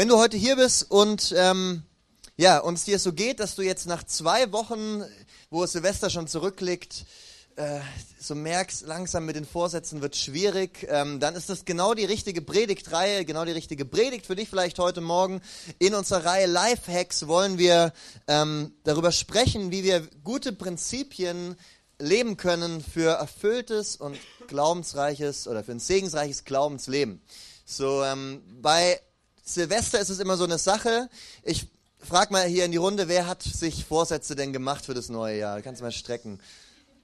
Wenn du heute hier bist und ähm, ja, und es dir so geht, dass du jetzt nach zwei Wochen, wo Silvester schon zurückliegt, äh, so merkst, langsam mit den Vorsätzen wird schwierig, ähm, dann ist das genau die richtige Predigtreihe, genau die richtige Predigt für dich vielleicht heute Morgen. In unserer Reihe Lifehacks wollen wir ähm, darüber sprechen, wie wir gute Prinzipien leben können für erfülltes und glaubensreiches oder für ein segensreiches Glaubensleben. So ähm, bei Silvester ist es immer so eine Sache. Ich frage mal hier in die Runde, wer hat sich Vorsätze denn gemacht für das neue Jahr? Kannst du mal strecken.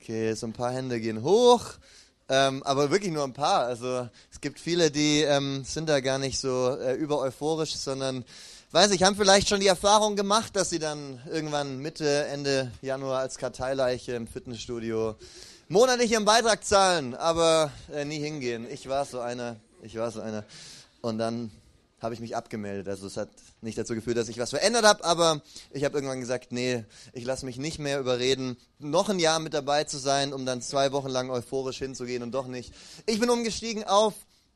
Okay, so ein paar Hände gehen hoch, ähm, aber wirklich nur ein paar. Also es gibt viele, die ähm, sind da gar nicht so äh, über euphorisch, sondern, weiß ich, haben vielleicht schon die Erfahrung gemacht, dass sie dann irgendwann Mitte, Ende Januar als Karteileiche im Fitnessstudio monatlich ihren Beitrag zahlen, aber äh, nie hingehen. Ich war so einer, ich war so einer. Und dann habe ich mich abgemeldet. Also es hat nicht dazu geführt, dass ich was verändert habe, aber ich habe irgendwann gesagt, nee, ich lasse mich nicht mehr überreden, noch ein Jahr mit dabei zu sein, um dann zwei Wochen lang euphorisch hinzugehen und doch nicht. Ich bin umgestiegen auf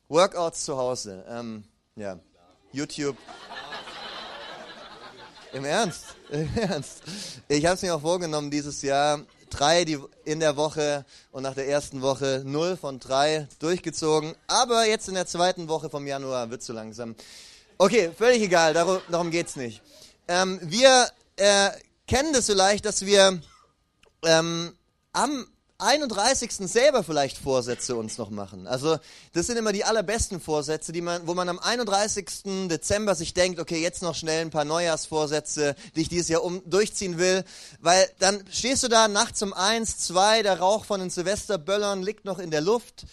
Workouts zu Hause. Ähm, ja, YouTube. Im Ernst? Im Ernst? Ich habe es mir auch vorgenommen, dieses Jahr drei die in der Woche und nach der ersten Woche null von drei durchgezogen. Aber jetzt in der zweiten Woche vom Januar wird so langsam. Okay, völlig egal, darum, darum geht es nicht. Ähm, wir äh, kennen das vielleicht, dass wir ähm, am 31. selber vielleicht Vorsätze uns noch machen. Also das sind immer die allerbesten Vorsätze, die man, wo man am 31. Dezember sich denkt, okay, jetzt noch schnell ein paar Neujahrsvorsätze, die ich dieses Jahr um, durchziehen will, weil dann stehst du da nachts um eins, zwei, der Rauch von den Silvesterböllern liegt noch in der Luft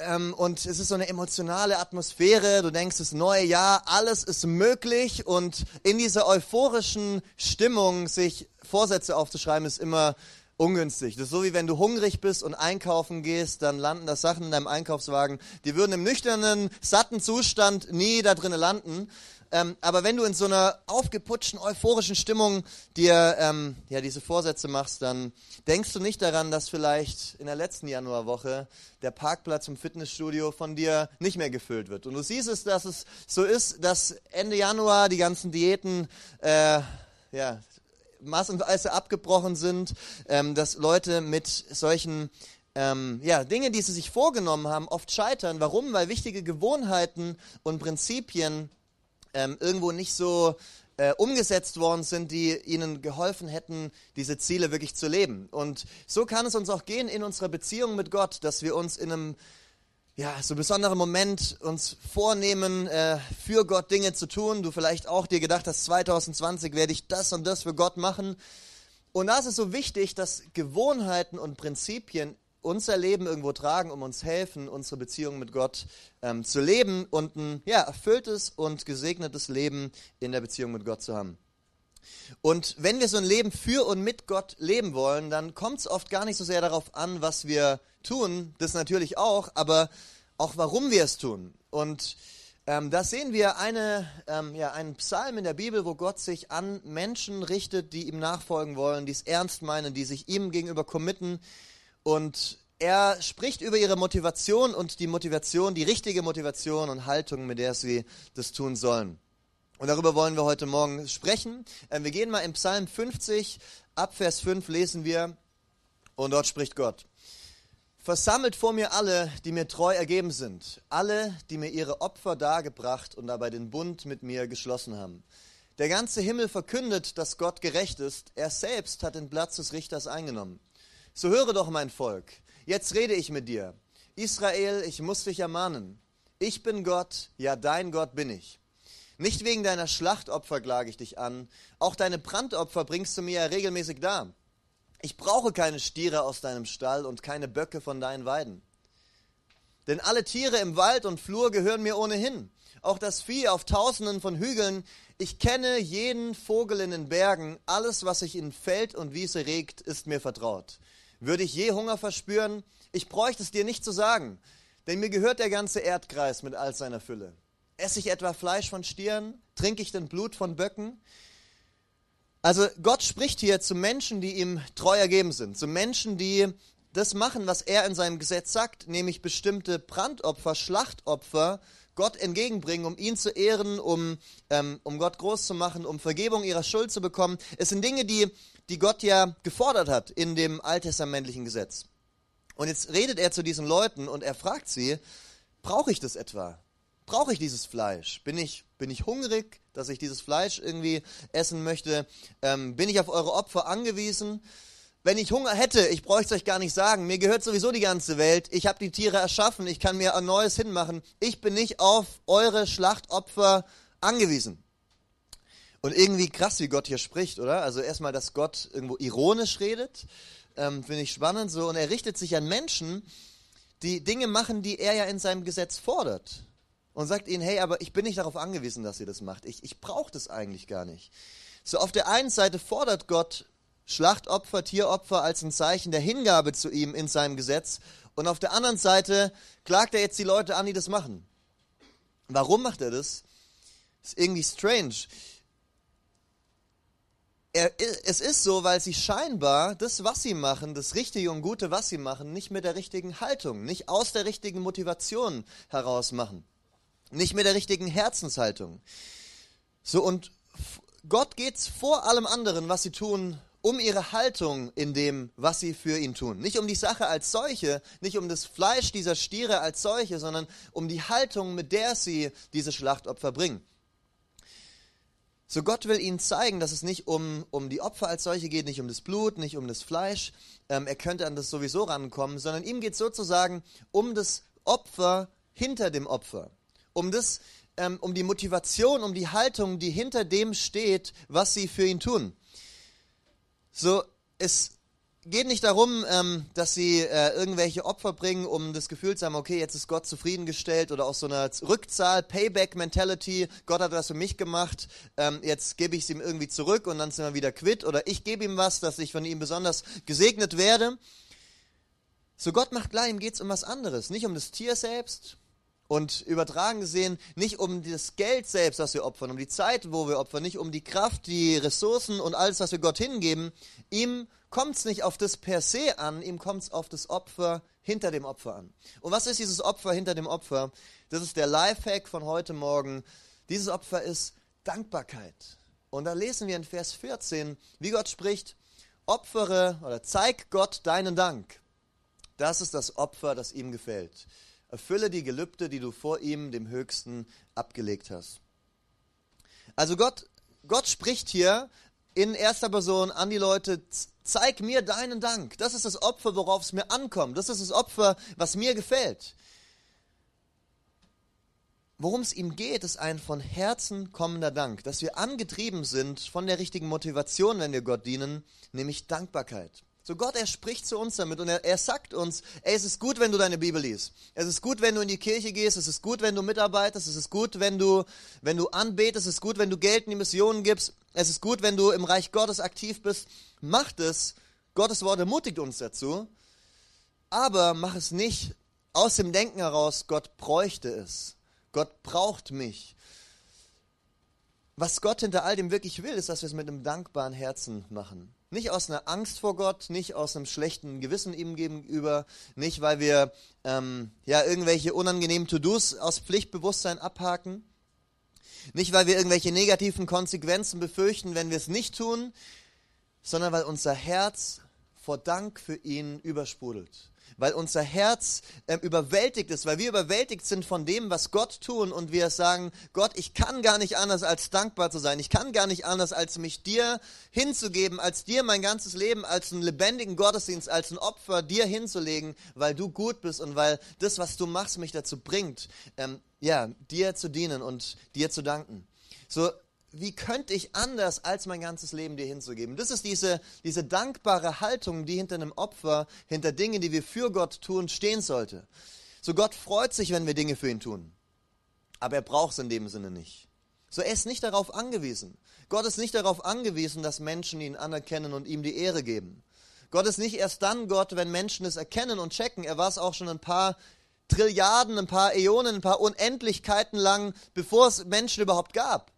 ähm, und es ist so eine emotionale Atmosphäre. Du denkst, das neue Jahr, alles ist möglich und in dieser euphorischen Stimmung sich Vorsätze aufzuschreiben, ist immer ungünstig. Das ist so wie wenn du hungrig bist und einkaufen gehst, dann landen da Sachen in deinem Einkaufswagen. Die würden im nüchternen, satten Zustand nie da drinnen landen. Ähm, aber wenn du in so einer aufgeputschten, euphorischen Stimmung dir ähm, ja, diese Vorsätze machst, dann denkst du nicht daran, dass vielleicht in der letzten Januarwoche der Parkplatz im Fitnessstudio von dir nicht mehr gefüllt wird. Und du siehst es, dass es so ist, dass Ende Januar die ganzen Diäten äh, ja, massenweise abgebrochen sind, ähm, dass Leute mit solchen ähm, ja, Dinge, die sie sich vorgenommen haben, oft scheitern. Warum? Weil wichtige Gewohnheiten und Prinzipien ähm, irgendwo nicht so äh, umgesetzt worden sind, die ihnen geholfen hätten, diese Ziele wirklich zu leben. Und so kann es uns auch gehen in unserer Beziehung mit Gott, dass wir uns in einem ja, so besonderen Moment uns vornehmen, äh, für Gott Dinge zu tun. Du vielleicht auch dir gedacht hast, 2020 werde ich das und das für Gott machen. Und da ist es so wichtig, dass Gewohnheiten und Prinzipien unser Leben irgendwo tragen, um uns helfen, unsere Beziehung mit Gott ähm, zu leben und ein ja, erfülltes und gesegnetes Leben in der Beziehung mit Gott zu haben. Und wenn wir so ein Leben für und mit Gott leben wollen, dann kommt es oft gar nicht so sehr darauf an, was wir tun, das natürlich auch, aber auch warum wir es tun. Und ähm, da sehen wir eine, ähm, ja, einen Psalm in der Bibel, wo Gott sich an Menschen richtet, die ihm nachfolgen wollen, die es ernst meinen, die sich ihm gegenüber committen. Und er spricht über ihre Motivation und die Motivation, die richtige Motivation und Haltung, mit der sie das tun sollen. Und darüber wollen wir heute Morgen sprechen. Ähm, wir gehen mal im Psalm 50, ab Vers 5 lesen wir, und dort spricht Gott. Versammelt vor mir alle, die mir treu ergeben sind, alle, die mir ihre Opfer dargebracht und dabei den Bund mit mir geschlossen haben. Der ganze Himmel verkündet, dass Gott gerecht ist. Er selbst hat den Platz des Richters eingenommen. So höre doch, mein Volk. Jetzt rede ich mit dir. Israel, ich muss dich ermahnen. Ich bin Gott, ja, dein Gott bin ich. Nicht wegen deiner Schlachtopfer klage ich dich an, auch deine Brandopfer bringst du mir ja regelmäßig dar. Ich brauche keine Stiere aus deinem Stall und keine Böcke von deinen Weiden. Denn alle Tiere im Wald und Flur gehören mir ohnehin. Auch das Vieh auf tausenden von Hügeln. Ich kenne jeden Vogel in den Bergen. Alles, was sich in Feld und Wiese regt, ist mir vertraut. Würde ich je Hunger verspüren? Ich bräuchte es dir nicht zu sagen. Denn mir gehört der ganze Erdkreis mit all seiner Fülle. Esse ich etwa Fleisch von Stieren? Trinke ich denn Blut von Böcken? Also Gott spricht hier zu Menschen, die ihm treu ergeben sind, zu Menschen, die das machen, was er in seinem Gesetz sagt, nämlich bestimmte Brandopfer, Schlachtopfer Gott entgegenbringen, um ihn zu ehren, um, ähm, um Gott groß zu machen, um Vergebung ihrer Schuld zu bekommen. Es sind Dinge, die, die Gott ja gefordert hat in dem alttestamentlichen Gesetz. Und jetzt redet er zu diesen Leuten und er fragt sie, brauche ich das etwa? Brauche ich dieses Fleisch? Bin ich, bin ich hungrig, dass ich dieses Fleisch irgendwie essen möchte? Ähm, bin ich auf eure Opfer angewiesen? Wenn ich Hunger hätte, ich bräuchte es euch gar nicht sagen, mir gehört sowieso die ganze Welt, ich habe die Tiere erschaffen, ich kann mir ein neues hinmachen, ich bin nicht auf eure Schlachtopfer angewiesen. Und irgendwie krass, wie Gott hier spricht, oder? Also erstmal, dass Gott irgendwo ironisch redet, ähm, finde ich spannend so. Und er richtet sich an Menschen, die Dinge machen, die er ja in seinem Gesetz fordert. Und sagt ihnen, hey, aber ich bin nicht darauf angewiesen, dass ihr das macht. Ich, ich brauche das eigentlich gar nicht. So auf der einen Seite fordert Gott Schlachtopfer, Tieropfer als ein Zeichen der Hingabe zu ihm in seinem Gesetz. Und auf der anderen Seite klagt er jetzt die Leute an, die das machen. Warum macht er das? Ist irgendwie strange. Er, es ist so, weil sie scheinbar das, was sie machen, das Richtige und Gute, was sie machen, nicht mit der richtigen Haltung, nicht aus der richtigen Motivation heraus machen, nicht mit der richtigen Herzenshaltung. So und Gott geht es vor allem anderen, was sie tun, um ihre Haltung in dem, was sie für ihn tun. Nicht um die Sache als solche, nicht um das Fleisch dieser Stiere als solche, sondern um die Haltung, mit der sie diese Schlachtopfer bringen. So Gott will ihnen zeigen, dass es nicht um, um die Opfer als solche geht, nicht um das Blut, nicht um das Fleisch. Ähm, er könnte an das sowieso rankommen, sondern ihm geht es sozusagen um das Opfer hinter dem Opfer. Um das, ähm, um die Motivation, um die Haltung, die hinter dem steht, was sie für ihn tun. So, es geht nicht darum, ähm, dass sie äh, irgendwelche Opfer bringen, um das Gefühl zu haben, okay, jetzt ist Gott zufriedengestellt oder aus so einer Rückzahl, Payback-Mentality, Gott hat das für mich gemacht, ähm, jetzt gebe ich es ihm irgendwie zurück und dann sind wir wieder quitt oder ich gebe ihm was, dass ich von ihm besonders gesegnet werde. So Gott macht klar, ihm geht es um was anderes, nicht um das Tier selbst, und übertragen gesehen, nicht um das Geld selbst, das wir opfern, um die Zeit, wo wir opfern, nicht um die Kraft, die Ressourcen und alles, was wir Gott hingeben. Ihm kommt es nicht auf das per se an, ihm kommt es auf das Opfer hinter dem Opfer an. Und was ist dieses Opfer hinter dem Opfer? Das ist der Lifehack von heute Morgen. Dieses Opfer ist Dankbarkeit. Und da lesen wir in Vers 14, wie Gott spricht, opfere oder zeig Gott deinen Dank. Das ist das Opfer, das ihm gefällt. Erfülle die Gelübde, die du vor ihm, dem Höchsten, abgelegt hast. Also Gott, Gott spricht hier in erster Person an die Leute, zeig mir deinen Dank. Das ist das Opfer, worauf es mir ankommt. Das ist das Opfer, was mir gefällt. Worum es ihm geht, ist ein von Herzen kommender Dank, dass wir angetrieben sind von der richtigen Motivation, wenn wir Gott dienen, nämlich Dankbarkeit. So Gott, er spricht zu uns damit und er, er sagt uns, ey, es ist gut, wenn du deine Bibel liest. Es ist gut, wenn du in die Kirche gehst. Es ist gut, wenn du mitarbeitest. Es ist gut, wenn du, wenn du anbetest. Es ist gut, wenn du Geld in die Missionen gibst. Es ist gut, wenn du im Reich Gottes aktiv bist. Mach es. Gottes Wort ermutigt uns dazu. Aber mach es nicht aus dem Denken heraus, Gott bräuchte es. Gott braucht mich. Was Gott hinter all dem wirklich will, ist, dass wir es mit einem dankbaren Herzen machen. Nicht aus einer Angst vor Gott, nicht aus einem schlechten Gewissen ihm gegenüber, nicht weil wir ähm, ja, irgendwelche unangenehmen To-Dos aus Pflichtbewusstsein abhaken, nicht weil wir irgendwelche negativen Konsequenzen befürchten, wenn wir es nicht tun, sondern weil unser Herz vor Dank für ihn übersprudelt weil unser Herz äh, überwältigt ist, weil wir überwältigt sind von dem, was Gott tun und wir sagen, Gott, ich kann gar nicht anders als dankbar zu sein. Ich kann gar nicht anders als mich dir hinzugeben, als dir mein ganzes Leben als einen lebendigen Gottesdienst, als ein Opfer dir hinzulegen, weil du gut bist und weil das, was du machst, mich dazu bringt, ähm, ja, dir zu dienen und dir zu danken. So, wie könnte ich anders, als mein ganzes Leben dir hinzugeben? Das ist diese, diese dankbare Haltung, die hinter einem Opfer, hinter Dingen, die wir für Gott tun, stehen sollte. So Gott freut sich, wenn wir Dinge für ihn tun. Aber er braucht es in dem Sinne nicht. So er ist nicht darauf angewiesen. Gott ist nicht darauf angewiesen, dass Menschen ihn anerkennen und ihm die Ehre geben. Gott ist nicht erst dann Gott, wenn Menschen es erkennen und checken. Er war es auch schon ein paar Trilliarden, ein paar Äonen, ein paar Unendlichkeiten lang, bevor es Menschen überhaupt gab.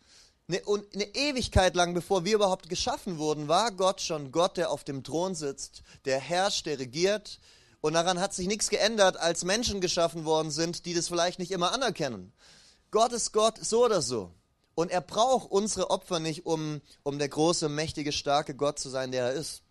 Eine, eine Ewigkeit lang, bevor wir überhaupt geschaffen wurden, war Gott schon Gott, der auf dem Thron sitzt, der herrscht, der regiert. Und daran hat sich nichts geändert, als Menschen geschaffen worden sind, die das vielleicht nicht immer anerkennen. Gott ist Gott so oder so. Und er braucht unsere Opfer nicht, um, um der große, mächtige, starke Gott zu sein, der er ist.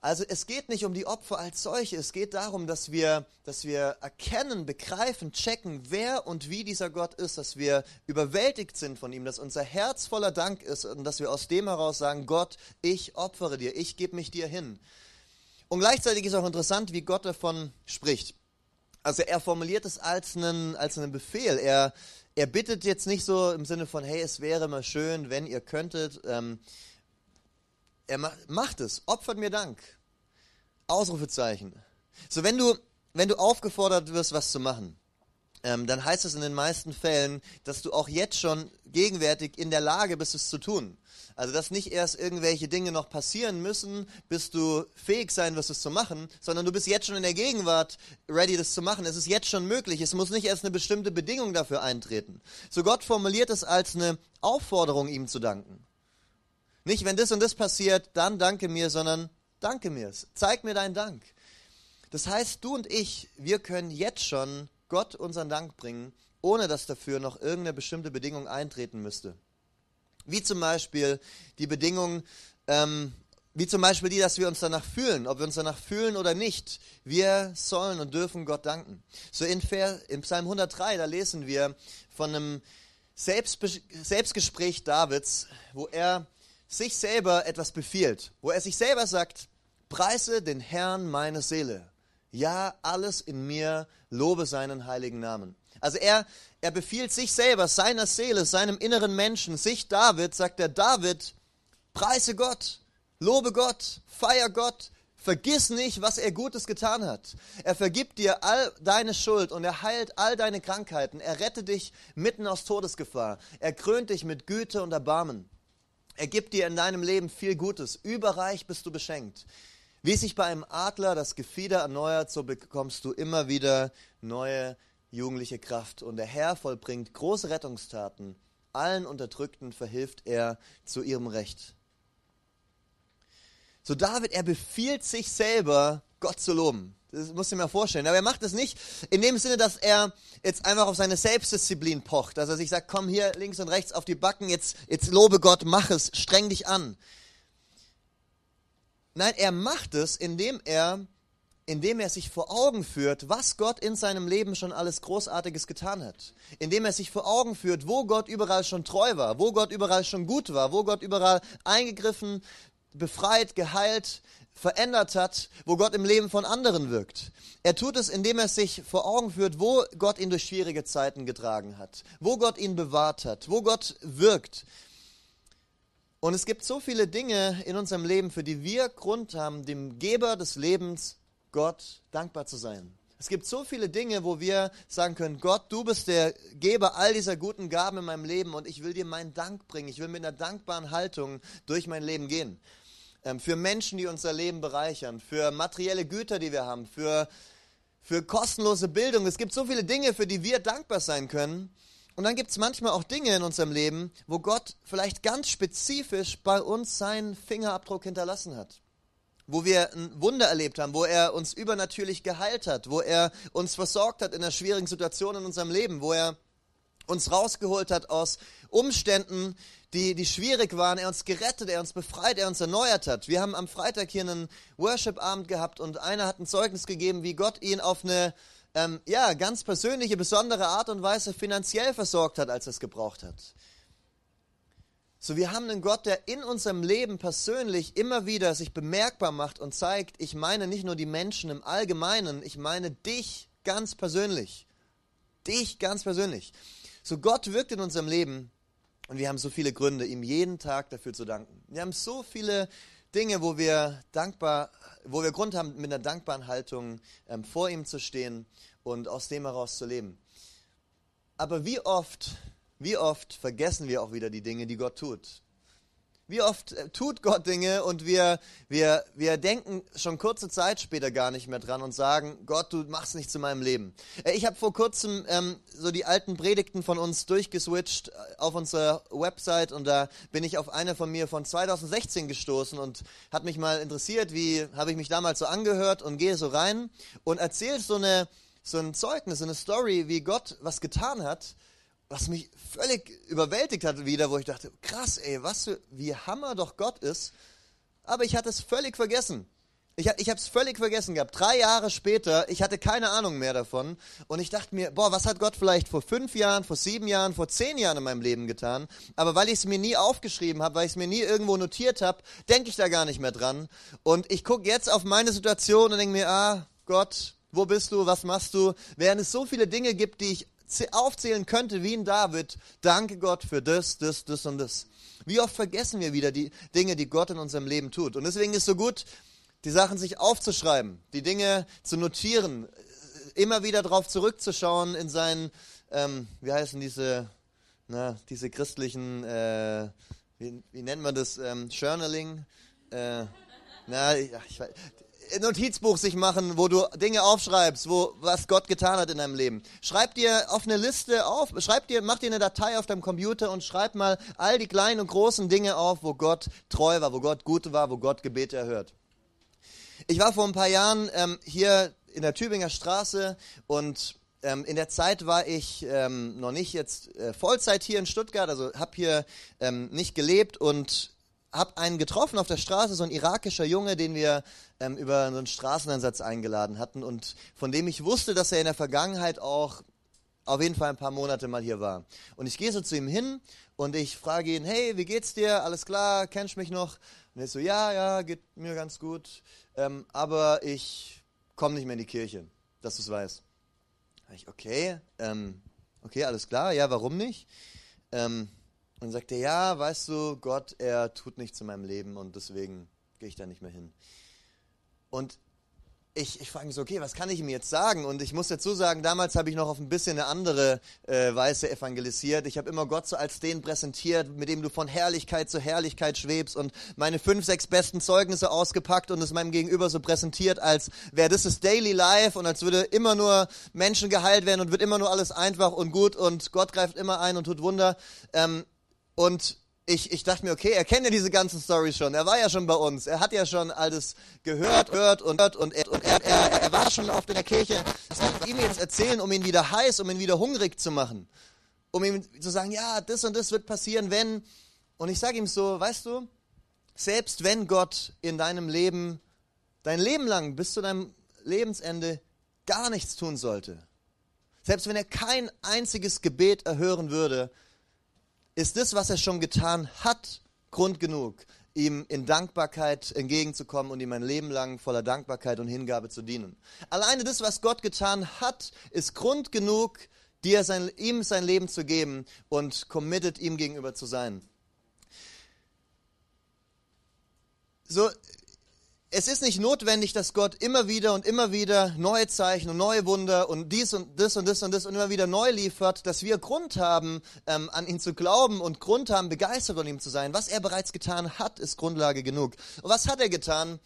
Also es geht nicht um die Opfer als solche, es geht darum, dass wir, dass wir erkennen, begreifen, checken, wer und wie dieser Gott ist, dass wir überwältigt sind von ihm, dass unser Herz voller Dank ist und dass wir aus dem heraus sagen, Gott, ich opfere dir, ich gebe mich dir hin. Und gleichzeitig ist auch interessant, wie Gott davon spricht. Also er formuliert es als einen, als einen Befehl. Er, er bittet jetzt nicht so im Sinne von, hey, es wäre mal schön, wenn ihr könntet. Ähm, er macht, macht es, opfert mir Dank. Ausrufezeichen. So, wenn du, wenn du aufgefordert wirst, was zu machen, ähm, dann heißt es in den meisten Fällen, dass du auch jetzt schon gegenwärtig in der Lage bist, es zu tun. Also, dass nicht erst irgendwelche Dinge noch passieren müssen, bis du fähig sein wirst, es zu machen, sondern du bist jetzt schon in der Gegenwart ready, das zu machen. Es ist jetzt schon möglich. Es muss nicht erst eine bestimmte Bedingung dafür eintreten. So, Gott formuliert es als eine Aufforderung, ihm zu danken. Nicht, wenn das und das passiert, dann danke mir, sondern danke mir. Zeig mir deinen Dank. Das heißt, du und ich, wir können jetzt schon Gott unseren Dank bringen, ohne dass dafür noch irgendeine bestimmte Bedingung eintreten müsste. Wie zum Beispiel die Bedingung, ähm, wie zum Beispiel die, dass wir uns danach fühlen, ob wir uns danach fühlen oder nicht. Wir sollen und dürfen Gott danken. So in, in Psalm 103, da lesen wir von einem Selbstgespräch Davids, wo er sich selber etwas befiehlt, wo er sich selber sagt, preise den Herrn meine Seele. Ja, alles in mir lobe seinen heiligen Namen. Also er, er befiehlt sich selber, seiner Seele, seinem inneren Menschen, sich David, sagt er, David, preise Gott, lobe Gott, feier Gott, vergiss nicht, was er Gutes getan hat. Er vergibt dir all deine Schuld und er heilt all deine Krankheiten. Er rettet dich mitten aus Todesgefahr. Er krönt dich mit Güte und Erbarmen. Er gibt dir in deinem Leben viel Gutes. Überreich bist du beschenkt. Wie sich bei einem Adler das Gefieder erneuert, so bekommst du immer wieder neue jugendliche Kraft. Und der Herr vollbringt große Rettungstaten. Allen Unterdrückten verhilft er zu ihrem Recht. So David, er befiehlt sich selber, Gott zu loben. Das muss ich mir vorstellen. Aber er macht es nicht in dem Sinne, dass er jetzt einfach auf seine Selbstdisziplin pocht. Dass er sich sagt, komm hier links und rechts auf die Backen, jetzt, jetzt lobe Gott, mach es, streng dich an. Nein, er macht es, indem er, indem er sich vor Augen führt, was Gott in seinem Leben schon alles Großartiges getan hat. Indem er sich vor Augen führt, wo Gott überall schon treu war, wo Gott überall schon gut war, wo Gott überall eingegriffen, befreit, geheilt, verändert hat, wo Gott im Leben von anderen wirkt. Er tut es, indem er sich vor Augen führt, wo Gott ihn durch schwierige Zeiten getragen hat, wo Gott ihn bewahrt hat, wo Gott wirkt. Und es gibt so viele Dinge in unserem Leben, für die wir Grund haben, dem Geber des Lebens, Gott, dankbar zu sein. Es gibt so viele Dinge, wo wir sagen können, Gott, du bist der Geber all dieser guten Gaben in meinem Leben und ich will dir meinen Dank bringen. Ich will mit einer dankbaren Haltung durch mein Leben gehen. Ähm, für Menschen, die unser Leben bereichern, für materielle Güter, die wir haben, für, für kostenlose Bildung. Es gibt so viele Dinge, für die wir dankbar sein können. Und dann gibt es manchmal auch Dinge in unserem Leben, wo Gott vielleicht ganz spezifisch bei uns seinen Fingerabdruck hinterlassen hat. Wo wir ein Wunder erlebt haben, wo er uns übernatürlich geheilt hat, wo er uns versorgt hat in einer schwierigen Situation in unserem Leben, wo er uns rausgeholt hat aus Umständen, die, die schwierig waren. Er uns gerettet, er uns befreit, er uns erneuert hat. Wir haben am Freitag hier einen Worship-Abend gehabt und einer hat ein Zeugnis gegeben, wie Gott ihn auf eine ähm, ja, ganz persönliche, besondere Art und Weise finanziell versorgt hat, als er es gebraucht hat. So, wir haben einen Gott, der in unserem Leben persönlich immer wieder sich bemerkbar macht und zeigt, ich meine nicht nur die Menschen im Allgemeinen, ich meine dich ganz persönlich. Dich ganz persönlich. So, Gott wirkt in unserem Leben und wir haben so viele Gründe, ihm jeden Tag dafür zu danken. Wir haben so viele Dinge, wo wir dankbar, wo wir Grund haben, mit einer dankbaren Haltung ähm, vor ihm zu stehen und aus dem heraus zu leben. Aber wie oft, wie oft vergessen wir auch wieder die Dinge, die Gott tut? Wie oft äh, tut Gott Dinge und wir, wir, wir denken schon kurze Zeit später gar nicht mehr dran und sagen, Gott, du machst nicht zu meinem Leben. Äh, ich habe vor kurzem ähm, so die alten Predigten von uns durchgeswitcht äh, auf unserer Website und da bin ich auf eine von mir von 2016 gestoßen und hat mich mal interessiert, wie habe ich mich damals so angehört und gehe so rein und erzähle so eine so ein Zeugnis, so eine Story, wie Gott was getan hat, was mich völlig überwältigt hat wieder, wo ich dachte, krass, ey, was für, wie hammer doch Gott ist. Aber ich hatte es völlig vergessen. Ich, ich habe es völlig vergessen gehabt. Drei Jahre später, ich hatte keine Ahnung mehr davon. Und ich dachte mir, boah, was hat Gott vielleicht vor fünf Jahren, vor sieben Jahren, vor zehn Jahren in meinem Leben getan? Aber weil ich es mir nie aufgeschrieben habe, weil ich es mir nie irgendwo notiert habe, denke ich da gar nicht mehr dran. Und ich gucke jetzt auf meine Situation und denke mir, ah, Gott, wo bist du? Was machst du? Während es so viele Dinge gibt, die ich aufzählen könnte wie ein David, danke Gott für das, das, das und das. Wie oft vergessen wir wieder die Dinge, die Gott in unserem Leben tut. Und deswegen ist es so gut, die Sachen sich aufzuschreiben, die Dinge zu notieren, immer wieder darauf zurückzuschauen in seinen, ähm, wie heißen diese, na, diese christlichen, äh, wie, wie, nennt man das, ähm, Journaling? Äh, na, ich weiß, Notizbuch sich machen, wo du Dinge aufschreibst, wo was Gott getan hat in deinem Leben. Schreib dir auf eine Liste auf, schreib dir, mach dir eine Datei auf deinem Computer und schreib mal all die kleinen und großen Dinge auf, wo Gott treu war, wo Gott gut war, wo Gott Gebete erhört. Ich war vor ein paar Jahren ähm, hier in der Tübinger Straße und ähm, in der Zeit war ich ähm, noch nicht jetzt äh, Vollzeit hier in Stuttgart, also habe hier ähm, nicht gelebt und habe einen getroffen auf der Straße, so ein irakischer Junge, den wir ähm, über so einen Straßeneinsatz eingeladen hatten und von dem ich wusste, dass er in der Vergangenheit auch auf jeden Fall ein paar Monate mal hier war. Und ich gehe so zu ihm hin und ich frage ihn, hey, wie geht's dir? Alles klar? Kennst du mich noch? Und er so, ja, ja, geht mir ganz gut, ähm, aber ich komme nicht mehr in die Kirche, dass du es weißt. Ich, okay, ähm, okay, alles klar, ja, warum nicht? Ähm, und sagte, ja, weißt du, Gott, er tut nichts in meinem Leben und deswegen gehe ich da nicht mehr hin. Und ich, ich frage mich so, okay, was kann ich ihm jetzt sagen? Und ich muss dazu sagen, damals habe ich noch auf ein bisschen eine andere äh, Weise evangelisiert. Ich habe immer Gott so als den präsentiert, mit dem du von Herrlichkeit zu Herrlichkeit schwebst und meine fünf, sechs besten Zeugnisse ausgepackt und es meinem Gegenüber so präsentiert, als wäre das das Daily Life und als würde immer nur Menschen geheilt werden und wird immer nur alles einfach und gut und Gott greift immer ein und tut Wunder. Ähm, und ich, ich dachte mir, okay, er kennt ja diese ganzen Stories schon. Er war ja schon bei uns. Er hat ja schon alles gehört, hört und hört und, er, und er, er, er war schon oft in der Kirche. Das kann ich ihm jetzt erzählen, um ihn wieder heiß, um ihn wieder hungrig zu machen. Um ihm zu sagen, ja, das und das wird passieren, wenn. Und ich sage ihm so, weißt du, selbst wenn Gott in deinem Leben, dein Leben lang bis zu deinem Lebensende gar nichts tun sollte, selbst wenn er kein einziges Gebet erhören würde, ist das, was er schon getan hat, Grund genug, ihm in Dankbarkeit entgegenzukommen und ihm ein Leben lang voller Dankbarkeit und Hingabe zu dienen. Alleine das, was Gott getan hat, ist Grund genug, dir sein, ihm sein Leben zu geben und committed ihm gegenüber zu sein. So, es ist nicht notwendig, dass Gott immer wieder und immer wieder neue Zeichen und neue Wunder und dies und das und das und das und immer wieder neu liefert, dass wir Grund haben, ähm, an ihn zu glauben und Grund haben, begeistert von ihm zu sein. Was er bereits getan hat, ist Grundlage genug. Und was hat er getan?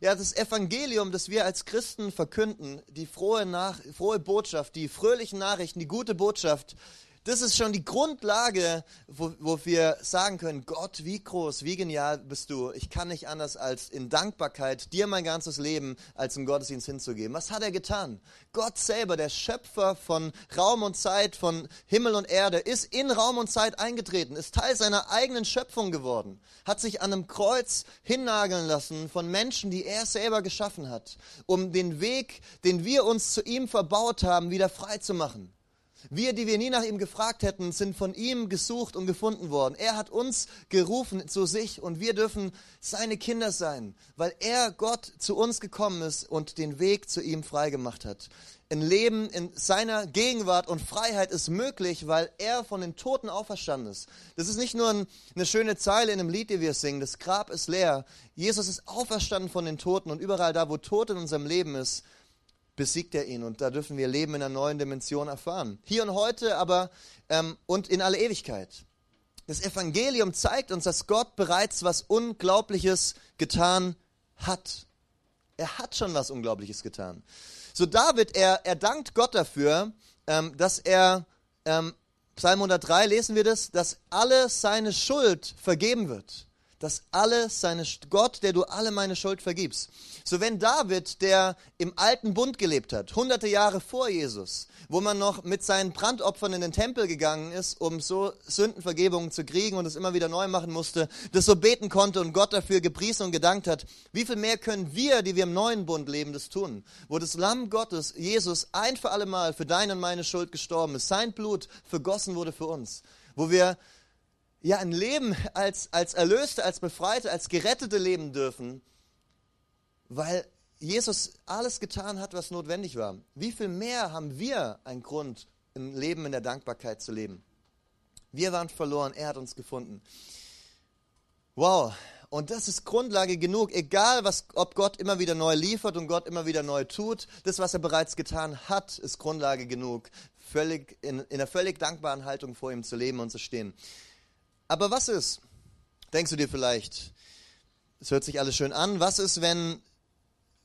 Ja, das Evangelium, das wir als Christen verkünden, die frohe, Nach frohe Botschaft, die fröhlichen Nachrichten, die gute Botschaft, das ist schon die Grundlage, wo, wo wir sagen können, Gott, wie groß, wie genial bist du. Ich kann nicht anders als in Dankbarkeit dir mein ganzes Leben als einen Gottesdienst hinzugeben. Was hat er getan? Gott selber, der Schöpfer von Raum und Zeit, von Himmel und Erde, ist in Raum und Zeit eingetreten, ist Teil seiner eigenen Schöpfung geworden, hat sich an einem Kreuz hinnageln lassen von Menschen, die er selber geschaffen hat, um den Weg, den wir uns zu ihm verbaut haben, wieder frei zu machen. Wir, die wir nie nach ihm gefragt hätten, sind von ihm gesucht und gefunden worden. Er hat uns gerufen zu sich und wir dürfen seine Kinder sein, weil er Gott zu uns gekommen ist und den Weg zu ihm freigemacht hat. Ein Leben in seiner Gegenwart und Freiheit ist möglich, weil er von den Toten auferstanden ist. Das ist nicht nur ein, eine schöne Zeile in einem Lied, die wir singen. Das Grab ist leer. Jesus ist auferstanden von den Toten und überall da, wo Tod in unserem Leben ist, besiegt er ihn. Und da dürfen wir Leben in einer neuen Dimension erfahren. Hier und heute aber ähm, und in alle Ewigkeit. Das Evangelium zeigt uns, dass Gott bereits was Unglaubliches getan hat. Er hat schon was Unglaubliches getan. So David, er, er dankt Gott dafür, ähm, dass er, ähm, Psalm 103 lesen wir das, dass alle seine Schuld vergeben wird. Dass alle seine Gott, der du alle meine Schuld vergibst. So wenn David, der im alten Bund gelebt hat, hunderte Jahre vor Jesus, wo man noch mit seinen Brandopfern in den Tempel gegangen ist, um so Sündenvergebungen zu kriegen und es immer wieder neu machen musste, das so beten konnte und Gott dafür gepriesen und gedankt hat, wie viel mehr können wir, die wir im neuen Bund leben, das tun? Wo das Lamm Gottes, Jesus, ein für alle Mal für deine und meine Schuld gestorben ist, sein Blut vergossen wurde für uns, wo wir ja ein Leben als, als Erlöste, als Befreite, als Gerettete leben dürfen, weil Jesus alles getan hat, was notwendig war. Wie viel mehr haben wir einen Grund, ein Leben in der Dankbarkeit zu leben? Wir waren verloren, er hat uns gefunden. Wow, und das ist Grundlage genug, egal was, ob Gott immer wieder neu liefert und Gott immer wieder neu tut. Das, was er bereits getan hat, ist Grundlage genug, völlig in, in einer völlig dankbaren Haltung vor ihm zu leben und zu stehen. Aber was ist, denkst du dir vielleicht, es hört sich alles schön an, was ist, wenn,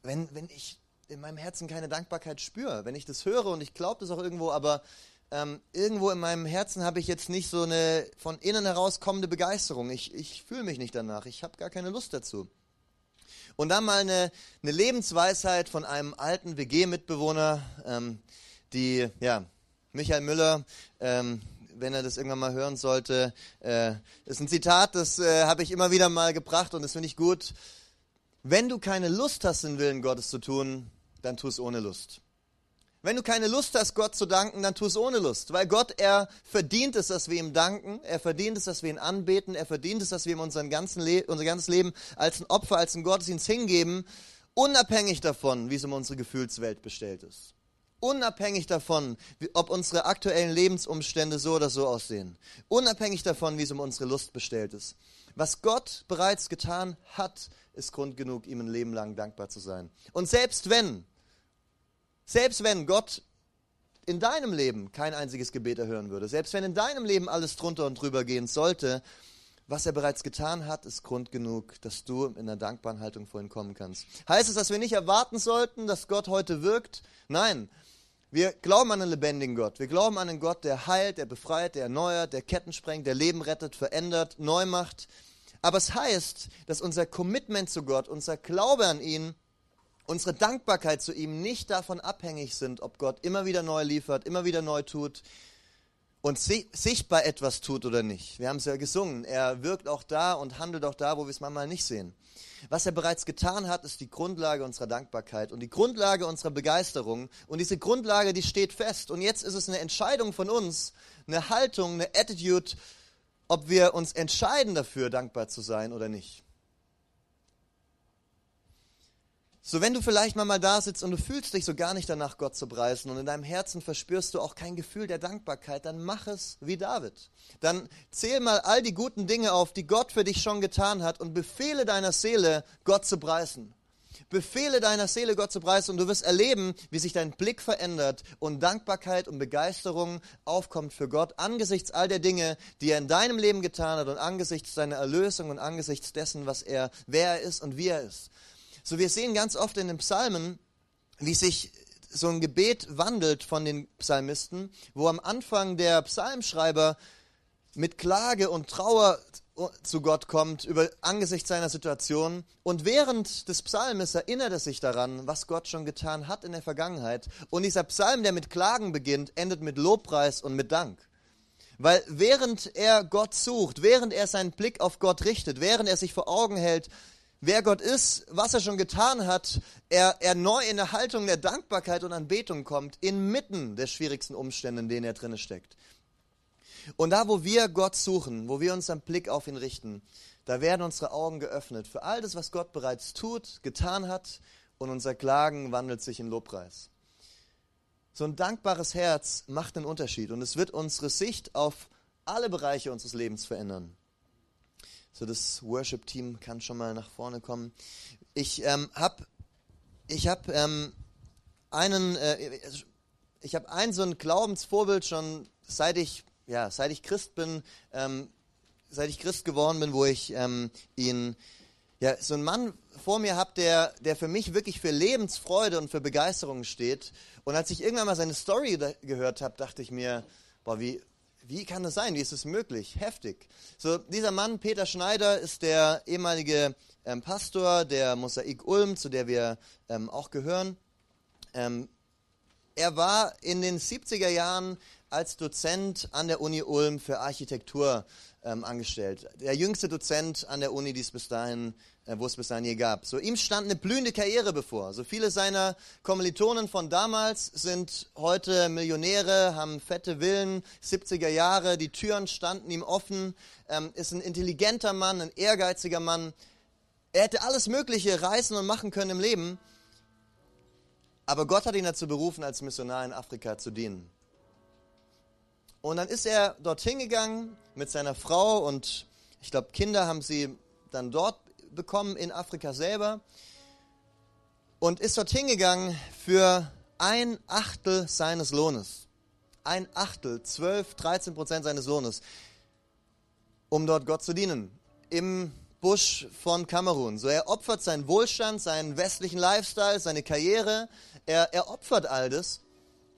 wenn, wenn ich in meinem Herzen keine Dankbarkeit spüre, wenn ich das höre und ich glaube das auch irgendwo, aber ähm, irgendwo in meinem Herzen habe ich jetzt nicht so eine von innen heraus kommende Begeisterung. Ich, ich fühle mich nicht danach, ich habe gar keine Lust dazu. Und dann mal eine, eine Lebensweisheit von einem alten WG-Mitbewohner, ähm, die, ja, Michael Müller, ähm, wenn er das irgendwann mal hören sollte. Äh, ist ein Zitat, das äh, habe ich immer wieder mal gebracht und das finde ich gut. Wenn du keine Lust hast, den Willen Gottes zu tun, dann tu es ohne Lust. Wenn du keine Lust hast, Gott zu danken, dann tu es ohne Lust. Weil Gott, er verdient es, dass wir ihm danken. Er verdient es, dass wir ihn anbeten. Er verdient es, dass wir ihm unseren ganzen unser ganzes Leben als ein Opfer, als ein Gottesdienst hingeben. Unabhängig davon, wie es um unsere Gefühlswelt bestellt ist unabhängig davon, ob unsere aktuellen Lebensumstände so oder so aussehen, unabhängig davon, wie es um unsere Lust bestellt ist. Was Gott bereits getan hat, ist Grund genug, ihm ein Leben lang dankbar zu sein. Und selbst wenn, selbst wenn Gott in deinem Leben kein einziges Gebet erhören würde, selbst wenn in deinem Leben alles drunter und drüber gehen sollte, was er bereits getan hat, ist Grund genug, dass du in einer dankbaren Haltung vor ihn kommen kannst. Heißt es, dass wir nicht erwarten sollten, dass Gott heute wirkt? Nein, wir glauben an einen lebendigen Gott. Wir glauben an einen Gott, der heilt, der befreit, der erneuert, der Ketten sprengt, der Leben rettet, verändert, neu macht. Aber es heißt, dass unser Commitment zu Gott, unser Glaube an ihn, unsere Dankbarkeit zu ihm nicht davon abhängig sind, ob Gott immer wieder neu liefert, immer wieder neu tut und sichtbar etwas tut oder nicht. Wir haben es ja gesungen. Er wirkt auch da und handelt auch da, wo wir es manchmal nicht sehen. Was er bereits getan hat, ist die Grundlage unserer Dankbarkeit und die Grundlage unserer Begeisterung. Und diese Grundlage, die steht fest. Und jetzt ist es eine Entscheidung von uns, eine Haltung, eine Attitude, ob wir uns entscheiden dafür, dankbar zu sein oder nicht. So, wenn du vielleicht mal, da sitzt und du fühlst dich so gar nicht danach, Gott zu preisen und in deinem Herzen verspürst du auch kein Gefühl der Dankbarkeit, dann mach es wie David. Dann zähl mal all die guten Dinge auf, die Gott für dich schon getan hat und befehle deiner Seele, Gott zu preisen. Befehle deiner Seele, Gott zu preisen und du wirst erleben, wie sich dein Blick verändert und Dankbarkeit und Begeisterung aufkommt für Gott angesichts all der Dinge, die er in deinem Leben getan hat und angesichts seiner Erlösung und angesichts dessen, was er, wer er ist und wie er ist. So, wir sehen ganz oft in den Psalmen, wie sich so ein Gebet wandelt von den Psalmisten, wo am Anfang der Psalmschreiber mit Klage und Trauer zu Gott kommt über angesichts seiner Situation und während des Psalmes erinnert er sich daran, was Gott schon getan hat in der Vergangenheit und dieser Psalm, der mit Klagen beginnt, endet mit Lobpreis und mit Dank. Weil während er Gott sucht, während er seinen Blick auf Gott richtet, während er sich vor Augen hält, wer Gott ist, was er schon getan hat, er, er neu in eine Haltung der Dankbarkeit und Anbetung kommt, inmitten der schwierigsten Umstände, in denen er drinne steckt. Und da, wo wir Gott suchen, wo wir unseren Blick auf ihn richten, da werden unsere Augen geöffnet für all das, was Gott bereits tut, getan hat, und unser Klagen wandelt sich in Lobpreis. So ein dankbares Herz macht einen Unterschied und es wird unsere Sicht auf alle Bereiche unseres Lebens verändern. So, das Worship-Team kann schon mal nach vorne kommen. Ich ähm, habe ich hab, ähm, einen, äh, ich habe ein so ein Glaubensvorbild schon seit ich, ja, seit ich Christ bin, ähm, seit ich Christ geworden bin, wo ich ähm, ihn, ja, so einen Mann vor mir habe, der, der für mich wirklich für Lebensfreude und für Begeisterung steht. Und als ich irgendwann mal seine Story gehört habe, dachte ich mir, boah, wie, wie kann das sein? Wie ist es möglich? Heftig. So, dieser Mann, Peter Schneider, ist der ehemalige ähm, Pastor der Mosaik Ulm, zu der wir ähm, auch gehören. Ähm, er war in den 70er Jahren als Dozent an der Uni Ulm für Architektur ähm, angestellt. Der jüngste Dozent an der Uni, die es bis dahin, äh, wo es bis dahin je gab. So ihm stand eine blühende Karriere bevor. So viele seiner Kommilitonen von damals sind heute Millionäre, haben fette Villen, 70er Jahre, die Türen standen ihm offen, ähm, ist ein intelligenter Mann, ein ehrgeiziger Mann. Er hätte alles Mögliche reißen und machen können im Leben. Aber Gott hat ihn dazu berufen, als Missionar in Afrika zu dienen. Und dann ist er dorthin gegangen mit seiner Frau und ich glaube, Kinder haben sie dann dort bekommen in Afrika selber und ist dorthin gegangen für ein Achtel seines Lohnes. Ein Achtel, 12, 13 Prozent seines Lohnes, um dort Gott zu dienen. Im Busch von Kamerun. So, er opfert seinen Wohlstand, seinen westlichen Lifestyle, seine Karriere. Er, er opfert all das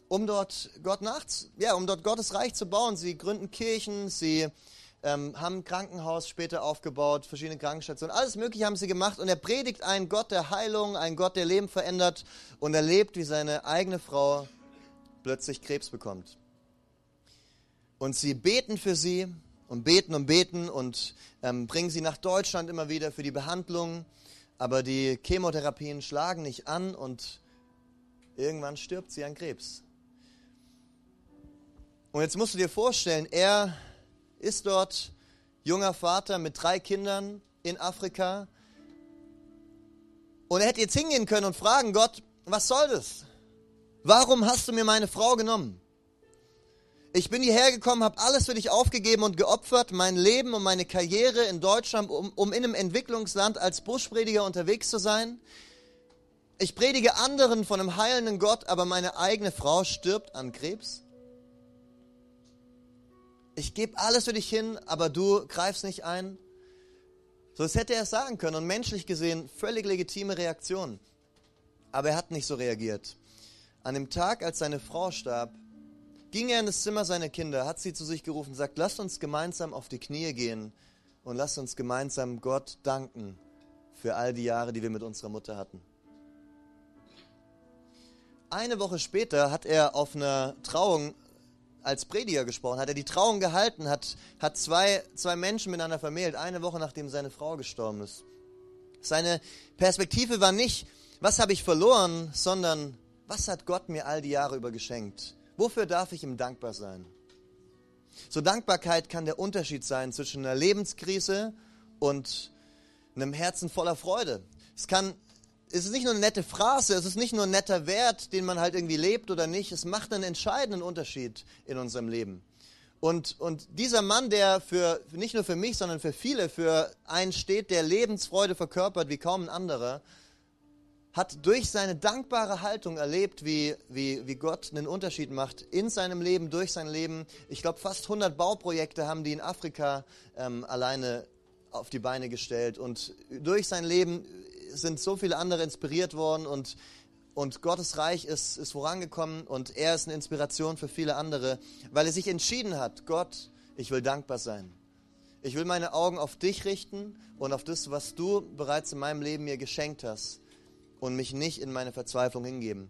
um dort Gott nachts, ja, um dort Gottes Reich zu bauen. Sie gründen Kirchen, sie ähm, haben ein Krankenhaus später aufgebaut, verschiedene Krankenstationen, alles Mögliche haben sie gemacht. Und er predigt einen Gott der Heilung, einen Gott, der Leben verändert und erlebt, wie seine eigene Frau plötzlich Krebs bekommt. Und sie beten für sie und beten und beten und ähm, bringen sie nach Deutschland immer wieder für die Behandlung. Aber die Chemotherapien schlagen nicht an und irgendwann stirbt sie an Krebs. Und jetzt musst du dir vorstellen, er ist dort junger Vater mit drei Kindern in Afrika. Und er hätte jetzt hingehen können und fragen, Gott, was soll das? Warum hast du mir meine Frau genommen? Ich bin hierher gekommen, habe alles für dich aufgegeben und geopfert, mein Leben und meine Karriere in Deutschland, um, um in einem Entwicklungsland als Buschprediger unterwegs zu sein. Ich predige anderen von einem heilenden Gott, aber meine eigene Frau stirbt an Krebs ich gebe alles für dich hin, aber du greifst nicht ein. So, das hätte er sagen können und menschlich gesehen völlig legitime Reaktion. Aber er hat nicht so reagiert. An dem Tag, als seine Frau starb, ging er in das Zimmer seiner Kinder, hat sie zu sich gerufen, sagt, lasst uns gemeinsam auf die Knie gehen und lasst uns gemeinsam Gott danken für all die Jahre, die wir mit unserer Mutter hatten. Eine Woche später hat er auf einer Trauung als Prediger gesprochen, hat er die Trauung gehalten, hat, hat zwei, zwei Menschen miteinander vermählt, eine Woche nachdem seine Frau gestorben ist. Seine Perspektive war nicht, was habe ich verloren, sondern was hat Gott mir all die Jahre über geschenkt? Wofür darf ich ihm dankbar sein? So Dankbarkeit kann der Unterschied sein zwischen einer Lebenskrise und einem Herzen voller Freude. Es kann es ist nicht nur eine nette Phrase, es ist nicht nur ein netter Wert, den man halt irgendwie lebt oder nicht. Es macht einen entscheidenden Unterschied in unserem Leben. Und, und dieser Mann, der für, nicht nur für mich, sondern für viele, für einen steht, der Lebensfreude verkörpert wie kaum ein anderer, hat durch seine dankbare Haltung erlebt, wie, wie, wie Gott einen Unterschied macht in seinem Leben, durch sein Leben. Ich glaube, fast 100 Bauprojekte haben die in Afrika ähm, alleine auf die Beine gestellt. Und durch sein Leben sind so viele andere inspiriert worden und, und Gottes Reich ist, ist vorangekommen und er ist eine Inspiration für viele andere, weil er sich entschieden hat, Gott, ich will dankbar sein. Ich will meine Augen auf dich richten und auf das, was du bereits in meinem Leben mir geschenkt hast und mich nicht in meine Verzweiflung hingeben.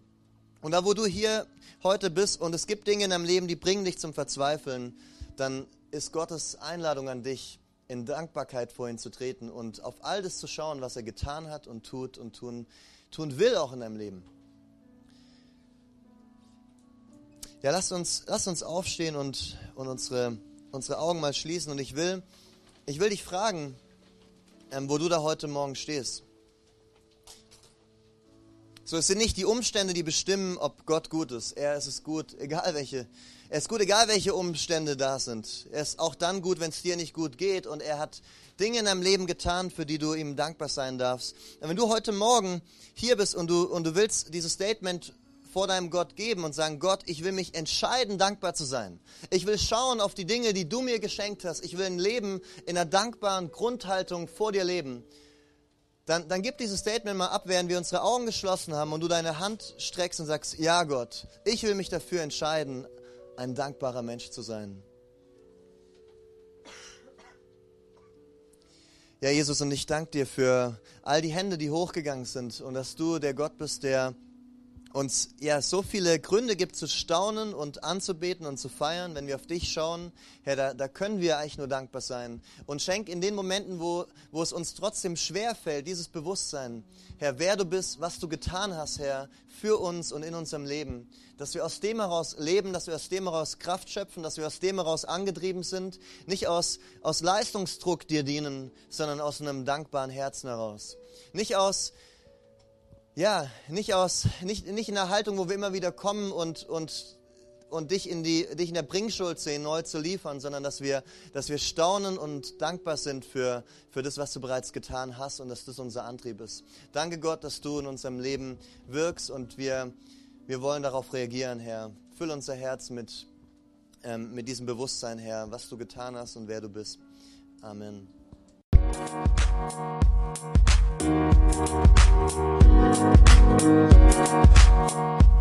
Und da, wo du hier heute bist und es gibt Dinge in deinem Leben, die bringen dich zum Verzweifeln, dann ist Gottes Einladung an dich, in Dankbarkeit vor ihn zu treten und auf all das zu schauen, was er getan hat und tut und tun, tun will auch in deinem Leben. Ja, lass uns, lass uns aufstehen und, und unsere, unsere Augen mal schließen. Und ich will, ich will dich fragen, ähm, wo du da heute Morgen stehst. So, es sind nicht die Umstände, die bestimmen, ob Gott gut ist. Er ist es gut, egal welche er ist gut, egal welche Umstände da sind. Er ist auch dann gut, wenn es dir nicht gut geht. Und er hat Dinge in deinem Leben getan, für die du ihm dankbar sein darfst. Und wenn du heute Morgen hier bist und du, und du willst dieses Statement vor deinem Gott geben und sagen, Gott, ich will mich entscheiden, dankbar zu sein. Ich will schauen auf die Dinge, die du mir geschenkt hast. Ich will ein Leben in einer dankbaren Grundhaltung vor dir leben. Dann, dann gib dieses Statement mal ab, während wir unsere Augen geschlossen haben und du deine Hand streckst und sagst, ja Gott, ich will mich dafür entscheiden, ein dankbarer Mensch zu sein. Ja, Jesus, und ich danke dir für all die Hände, die hochgegangen sind und dass du der Gott bist, der uns ja so viele Gründe gibt zu staunen und anzubeten und zu feiern, wenn wir auf dich schauen, Herr, da, da können wir eigentlich nur dankbar sein. Und schenk in den Momenten, wo, wo es uns trotzdem schwer fällt, dieses Bewusstsein, Herr, wer du bist, was du getan hast, Herr, für uns und in unserem Leben, dass wir aus dem heraus leben, dass wir aus dem heraus Kraft schöpfen, dass wir aus dem heraus angetrieben sind, nicht aus, aus Leistungsdruck dir dienen, sondern aus einem dankbaren Herzen heraus. Nicht aus ja, nicht aus, nicht, nicht in der Haltung, wo wir immer wieder kommen und, und, und dich in die, dich in der Bringschuld sehen, neu zu liefern, sondern dass wir, dass wir staunen und dankbar sind für, für das, was du bereits getan hast und dass das unser Antrieb ist. Danke Gott, dass du in unserem Leben wirkst und wir, wir wollen darauf reagieren, Herr. Füll unser Herz mit, ähm, mit diesem Bewusstsein, Herr, was du getan hast und wer du bist. Amen. Thank you.